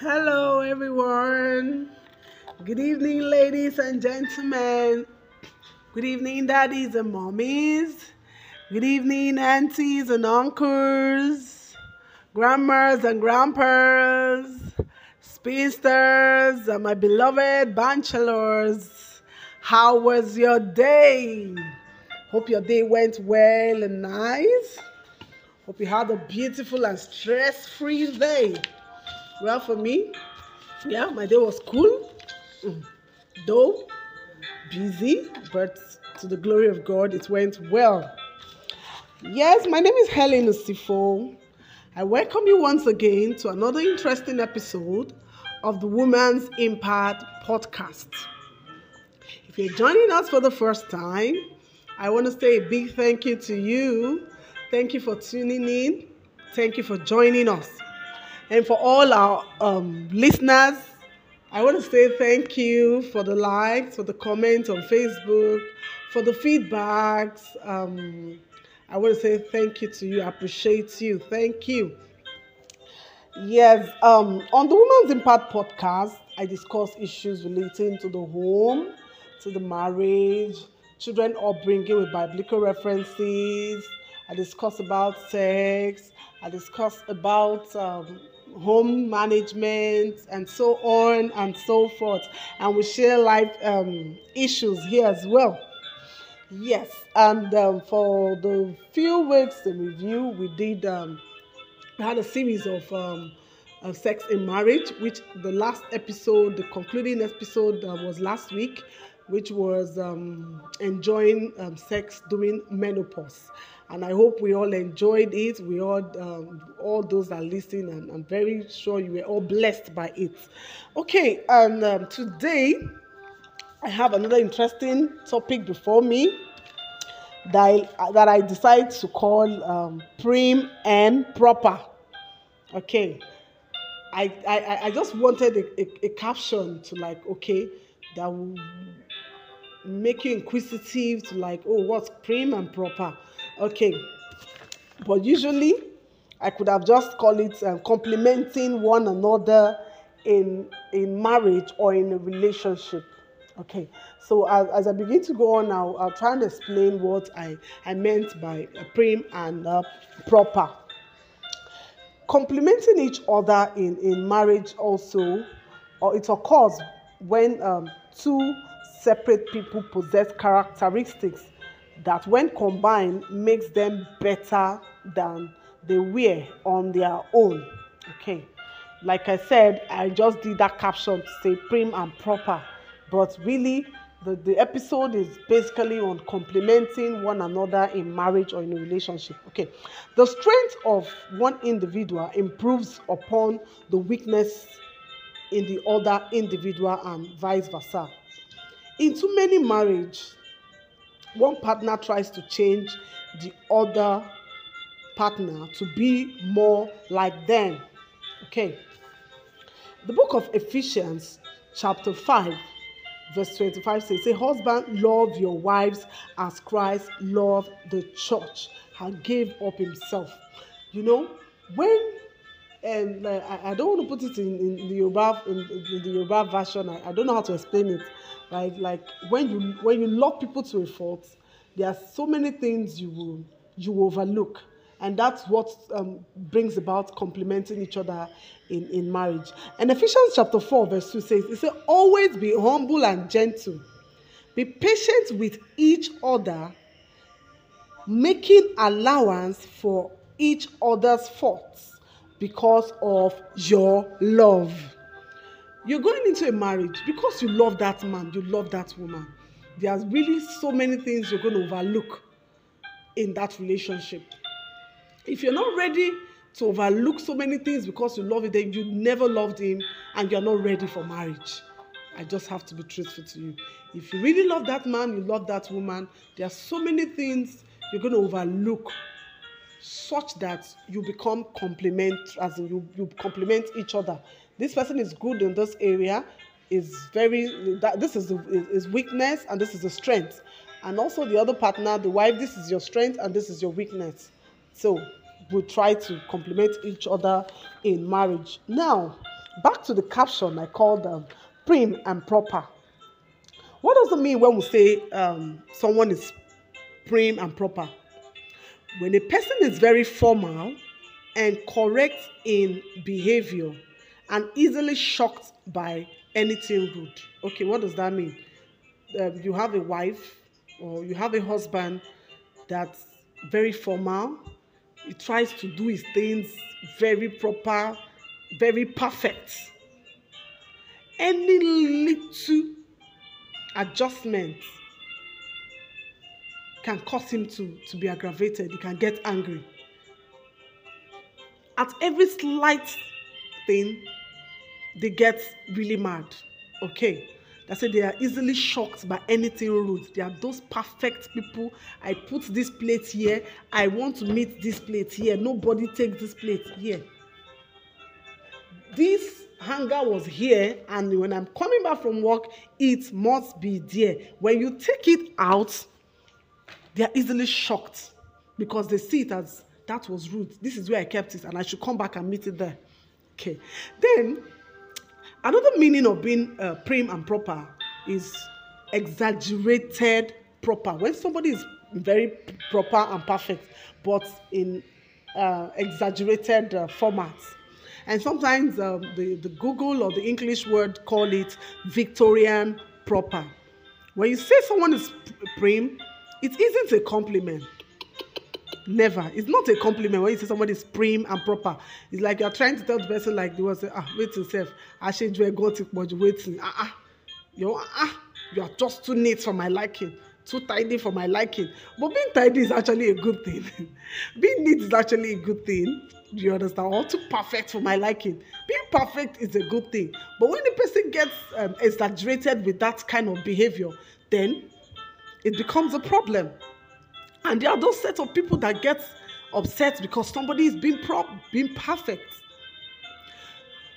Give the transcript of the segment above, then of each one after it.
Hello, everyone. Good evening, ladies and gentlemen. Good evening, daddies and mommies. Good evening, aunties and uncles, grandmas and grandpas, spinsters, and my beloved bachelors. How was your day? Hope your day went well and nice. Hope you had a beautiful and stress free day. Well, for me, yeah, my day was cool, mm, though busy, but to the glory of God, it went well. Yes, my name is Helen Usifo. I welcome you once again to another interesting episode of the Woman's Impact podcast. If you're joining us for the first time, I want to say a big thank you to you. Thank you for tuning in. Thank you for joining us. And for all our um, listeners, I want to say thank you for the likes, for the comments on Facebook, for the feedbacks. Um, I want to say thank you to you. I appreciate you. Thank you. Yes, um, on the Women's Impact podcast, I discuss issues relating to the home, to the marriage, children upbringing with biblical references. I discuss about sex. I discuss about um, home management and so on and so forth. And we share life um, issues here as well. Yes, and um, for the few weeks in review, we did um, had a series of um, sex in marriage, which the last episode, the concluding episode, uh, was last week, which was um, enjoying um, sex during menopause. And I hope we all enjoyed it. We all, um, all those that listen, and I'm very sure you were all blessed by it. Okay, and um, today I have another interesting topic before me that I, that I decided to call um, prim and proper. Okay, I, I, I just wanted a, a, a caption to like, okay, that will make you inquisitive to like, oh, what's prim and proper? Okay, but usually I could have just called it uh, complementing one another in in marriage or in a relationship. Okay, so as, as I begin to go on now, I'll try and explain what I, I meant by prim and uh, proper. Complementing each other in, in marriage also, or it occurs when um, two separate people possess characteristics that when combined makes them better than they were on their own. Okay. Like I said, I just did that caption to say prim and proper, but really the, the episode is basically on complementing one another in marriage or in a relationship. Okay. The strength of one individual improves upon the weakness in the other individual and vice versa. In too many marriage, one partner tries to change the other partner to be more like them. Okay. The book of Ephesians, chapter 5, verse 25 says, Say, husband, love your wives as Christ loved the church and gave up himself. You know, when and uh, I, I don't want to put it in, in the Yoruba in, in the Yoruba version. I, I don't know how to explain it. Like like when you when you love people to a fault, there are so many things you will you overlook, and that's what um, brings about complementing each other in in marriage. And Ephesians chapter four verse two says, "It says always be humble and gentle, be patient with each other, making allowance for each other's faults." Because of your love. You're going into a marriage because you love that man, you love that woman. There's really so many things you're going to overlook in that relationship. If you're not ready to overlook so many things because you love it, then you never loved him and you're not ready for marriage. I just have to be truthful to you. If you really love that man, you love that woman, there are so many things you're going to overlook such that you become complement as in you, you complement each other this person is good in this area is very that this is is weakness and this is a strength and also the other partner the wife this is your strength and this is your weakness so we try to complement each other in marriage now back to the caption I called um, prim and proper. What does it mean when we say um, someone is prim and proper? When a person is very formal and correct in behavior and easily shocked by anything rude. Okay, what does that mean? Um, you have a wife or you have a husband that's very formal. He tries to do his things very proper, very perfect. Any little adjustment can cause him to, to be aggravated. He can get angry. At every slight thing, they get really mad. Okay. That's say they are easily shocked by anything rude. They are those perfect people. I put this plate here. I want to meet this plate here. Nobody take this plate here. This hunger was here, and when I'm coming back from work, it must be there. When you take it out, they are easily shocked because they see it as that was rude. This is where I kept it, and I should come back and meet it there. Okay. Then another meaning of being uh, prim and proper is exaggerated proper. When somebody is very proper and perfect, but in uh, exaggerated uh, formats. And sometimes um, the, the Google or the English word call it Victorian proper. When you say someone is prim, it isn't a compliment. Never. It's not a compliment when you say somebody is prim and proper. It's like you're trying to tell the person like they was ah, wait yourself. I should do a go to but waiting. Ah ah. You ah you are just too neat for my liking. Too tidy for my liking. But being tidy is actually a good thing. being neat is actually a good thing. Do you understand? Or too perfect for my liking. Being perfect is a good thing. But when the person gets um, exaggerated with that kind of behavior, then it becomes a problem. And there are those set of people that get upset because somebody is being pro- being perfect.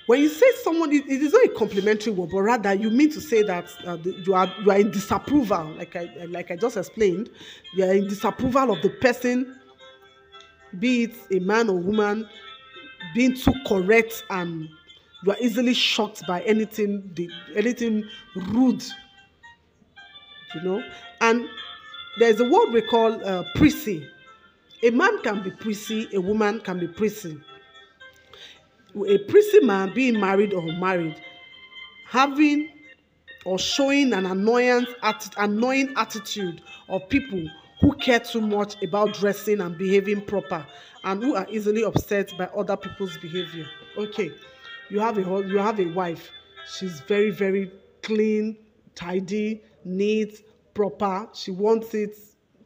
When you say someone, it is not a complimentary word, but rather you mean to say that uh, you are you are in disapproval, like I like I just explained, you are in disapproval of the person, be it a man or woman, being too correct and you are easily shocked by anything anything rude you know and there's a word we call uh, prissy. A man can be prissy, a woman can be prissy. A prissy man, being married or married, having or showing an annoyance, atti- annoying attitude of people who care too much about dressing and behaving proper and who are easily upset by other people's behavior. Okay, you have a you have a wife. She's very very clean, tidy, neat, proper. She wants it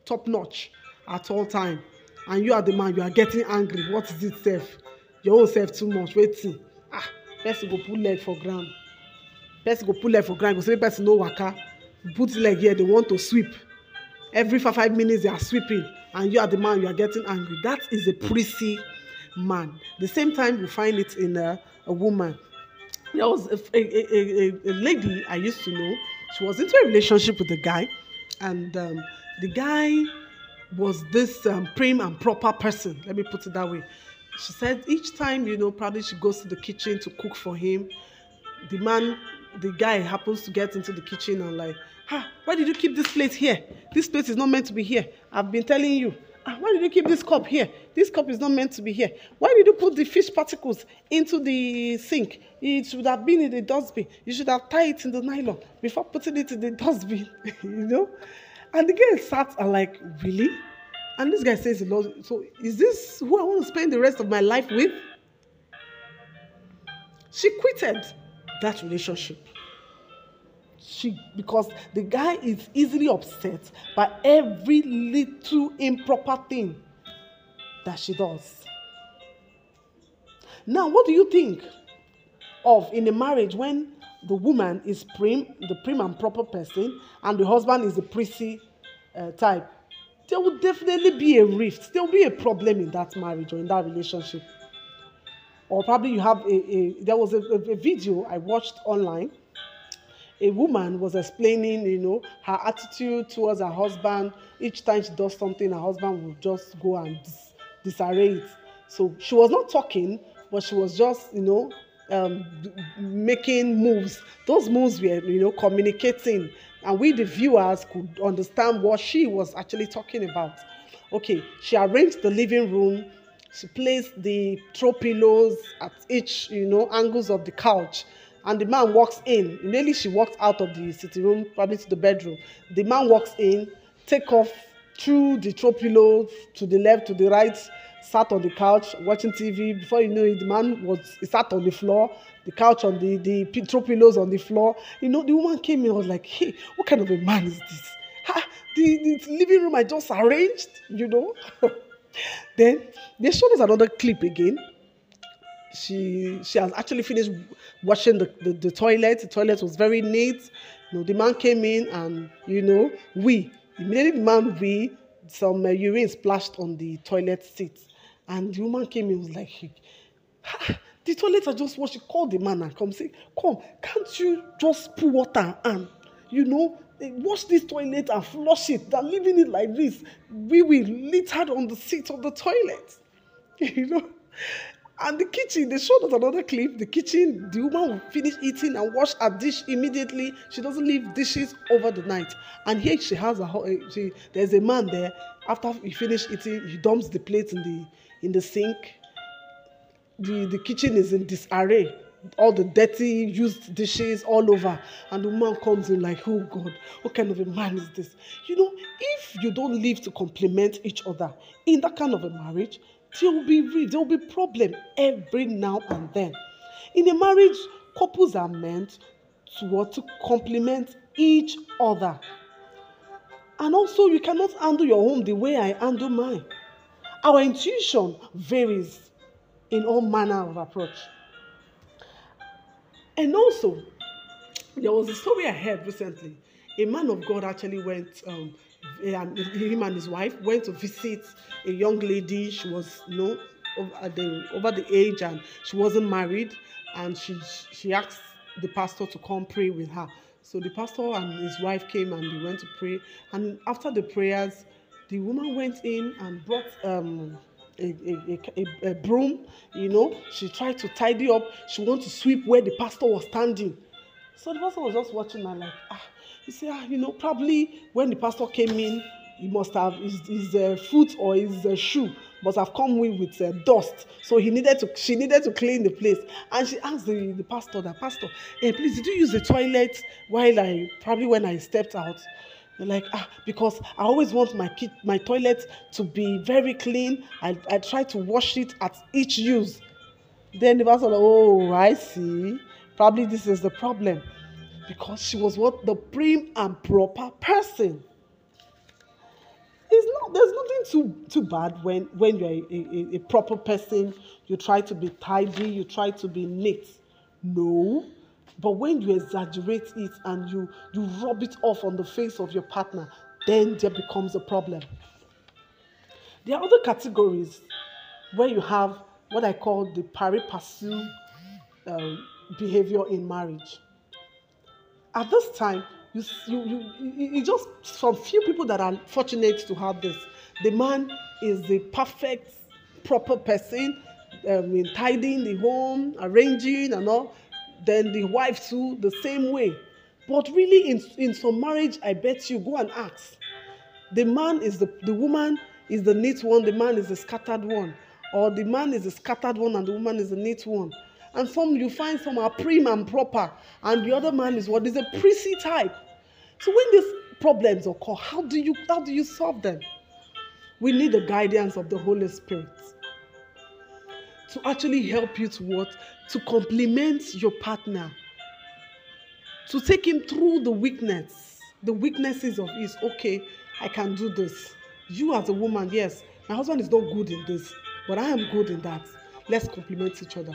top notch at all time. And you are the man, you are getting angry. What is it, self? Your own self too much. Waiting. Ah, person go put leg for ground. Person go put leg for ground. Go say person no waka. Put leg here, they want to sweep. Every five five minutes they are sweeping, and you are the man, you are getting angry. That is a prissy man. The same time you find it in a, a woman. There was a, a, a, a, lady I used to know. She was into a relationship with a guy, and um, the guy was this um, prim and proper person. Let me put it that way. She said each time, you know, probably she goes to the kitchen to cook for him. The man, the guy happens to get into the kitchen and like, ah, why did you keep this plate here? This plate is not meant to be here. I've been telling you. Ah, why did you keep this cup here? This cup is not meant to be here. Why did you put the fish particles into the sink? It should have been in the dustbin. You should have tied it in the nylon before putting it in the dustbin. you know? And the girl sat and like, really? And this guy says, Lord, so is this who I want to spend the rest of my life with? She quitted that relationship. She because the guy is easily upset by every little improper thing that she does. Now, what do you think of in a marriage when the woman is prim, the prim and proper person, and the husband is the prissy uh, type, there will definitely be a rift. There will be a problem in that marriage or in that relationship. Or probably you have a, a there was a, a, a video I watched online. A woman was explaining, you know, her attitude towards her husband. Each time she does something, her husband will just go and dis- disarray it. So she was not talking, but she was just, you know, um, making moves. Those moves were, you know, communicating, and we, the viewers, could understand what she was actually talking about. Okay, she arranged the living room. She placed the throw pillows at each, you know, angles of the couch. And the man walks in. Immediately she walked out of the sitting room, probably to the bedroom. The man walks in, take off through the throw pillows to the left, to the right, sat on the couch watching TV. Before you know it, the man was he sat on the floor, the couch on the the throw pillows on the floor. You know, the woman came in. Was like, hey, what kind of a man is this? Ha, the, the living room I just arranged. You know. then they showed us another clip again. She she has actually finished washing the, the, the toilet. The toilet was very neat. You know, the man came in and you know we immediately the man we some uh, urine splashed on the toilet seat and the woman came in was like, the toilet are just washed. She called the man and come say, come, can't you just put water and, you know, wash this toilet and flush it. They're leaving it like this. We will littered on the seat of the toilet. You know? And the kitchen, they showed us another clip. The kitchen, the woman will finish eating and wash her dish immediately. She doesn't leave dishes over the night. And here she has a eh, she, there's a man there. After he finish eating, he dumps the plate in the in the sink. The, the kitchen is in disarray. All the dirty, used dishes all over. And the woman comes in like, oh God, what kind of a man is this? You know, if you don't live to complement each other in that kind of a marriage, there will be there will be problem every now and then. In a marriage, couples are meant to to complement each other. And also, you cannot handle your home the way I handle mine. Our intuition varies in all manner of approach. And also, there was a story I heard recently. A man of God actually went, um, and him and his wife went to visit a young lady. She was, you know, over the, over the age and she wasn't married. And she, she asked the pastor to come pray with her. So the pastor and his wife came and they went to pray. And after the prayers, the woman went in and brought um, a, a, a, a, broom, you know. She tried to tidy up. She wanted to sweep where the pastor was standing. So the pastor was just watching her like, ah, he said, ah, you know, probably when the pastor came in, he must have his, his uh, foot or his uh, shoe must have come in with uh, dust. So he needed to, she needed to clean the place. And she asked the, the pastor, that pastor, hey, please, did you use the toilet while I, probably when I stepped out? Like, ah, because I always want my kid, my toilet to be very clean. I, I try to wash it at each use. Then the pastor, like, oh, I see. Probably this is the problem. Because she was what? The prim and proper person. It's not, there's nothing too, too bad when, when you're a, a, a proper person. You try to be tidy, you try to be neat. No, but when you exaggerate it and you, you rub it off on the face of your partner, then there becomes a problem. There are other categories where you have what I call the pari passu um, behavior in marriage. At this time, you, you, you, you just some few people that are fortunate to have this. The man is the perfect, proper person um, in tidying the home, arranging and all. Then the wife too the same way. But really in in some marriage i bet you go and ask. The man is the the woman is the neat one the man is the scattered one. Or the man is the scattered one and the woman is the neat one and some you find some are prim and proper and the other man is what is a prissy type so when these problems occur how do you how do you solve them we need the guidance of the holy spirit to actually help you to what? To complement your partner. To take him through the weakness, the weaknesses of his, okay, I can do this. You as a woman, yes, my husband is not good in this, but I am good in that. Let's complement each other.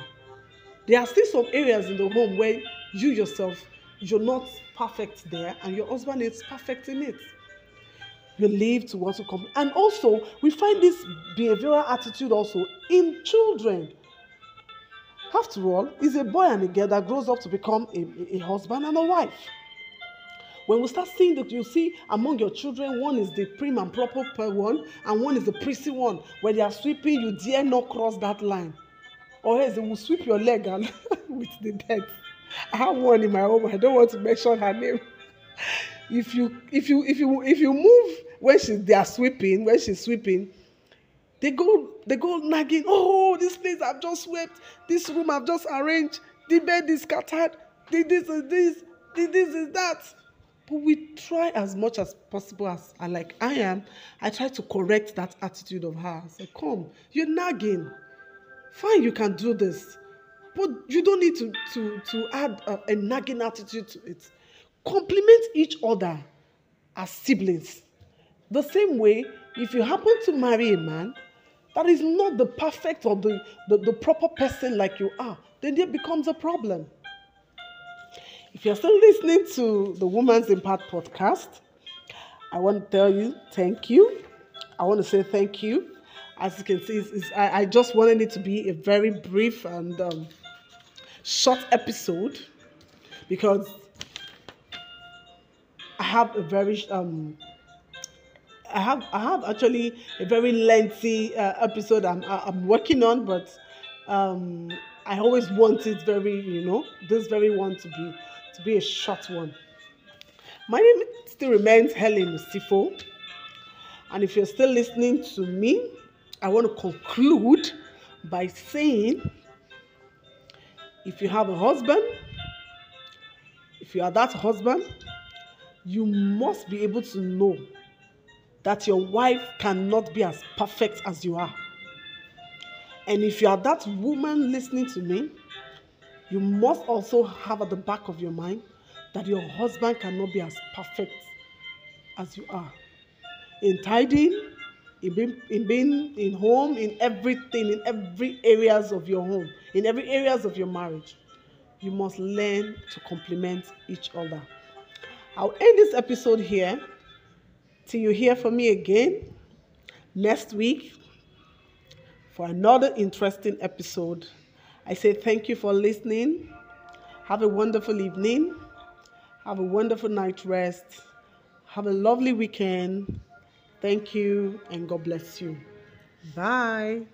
There are still some areas in the home where you yourself, you're not perfect there, and your husband is perfect in it you live to want to come. And also, we find this behavioral attitude also in children. After all, it's a boy and a girl that grows up to become a, a husband and a wife. When we start seeing that, you see among your children, one is the prim and proper one, and one is the prissy one. When they are sweeping, you dare not cross that line. Or else they will sweep your leg and with the debt. I have one in my home. I don't want to mention her name. If you if you if you if you move when she they are sweeping when she's sweeping, they go they go nagging. Oh, this place I've just swept. This room I've just arranged. The bed is scattered. The this is this. The this is that. But we try as much as possible as I like I am. I try to correct that attitude of her. I say, come, you're nagging. Fine, you can do this. But you don't need to, to, to add a, a nagging attitude to it. Complement each other as siblings. The same way, if you happen to marry a man that is not the perfect or the, the, the proper person like you are, then there becomes a problem. If you're still listening to the Woman's Impact podcast, I want to tell you thank you. I want to say thank you. As you can see, it's, it's, I, I, just wanted it to be a very brief and um, short episode because I have a very um, I have I have actually a very lengthy uh, episode I'm I'm working on, but um, I always want it very you know this very one to be to be a short one. My name still remains Helen Usifo. And if you're still listening to me, I want to conclude by saying if you have a husband, if you are that husband, you must be able to know that your wife cannot be as perfect as you are. And if you are that woman listening to me, you must also have at the back of your mind that your husband cannot be as perfect as you are. In tidying, in being, in being in home, in everything, in every areas of your home, in every areas of your marriage, you must learn to complement each other. I'll end this episode here till you hear from me again next week for another interesting episode I say thank you for listening. Have a wonderful evening. Have a wonderful night rest. Have a lovely weekend. Thank you and God bless you. Bye.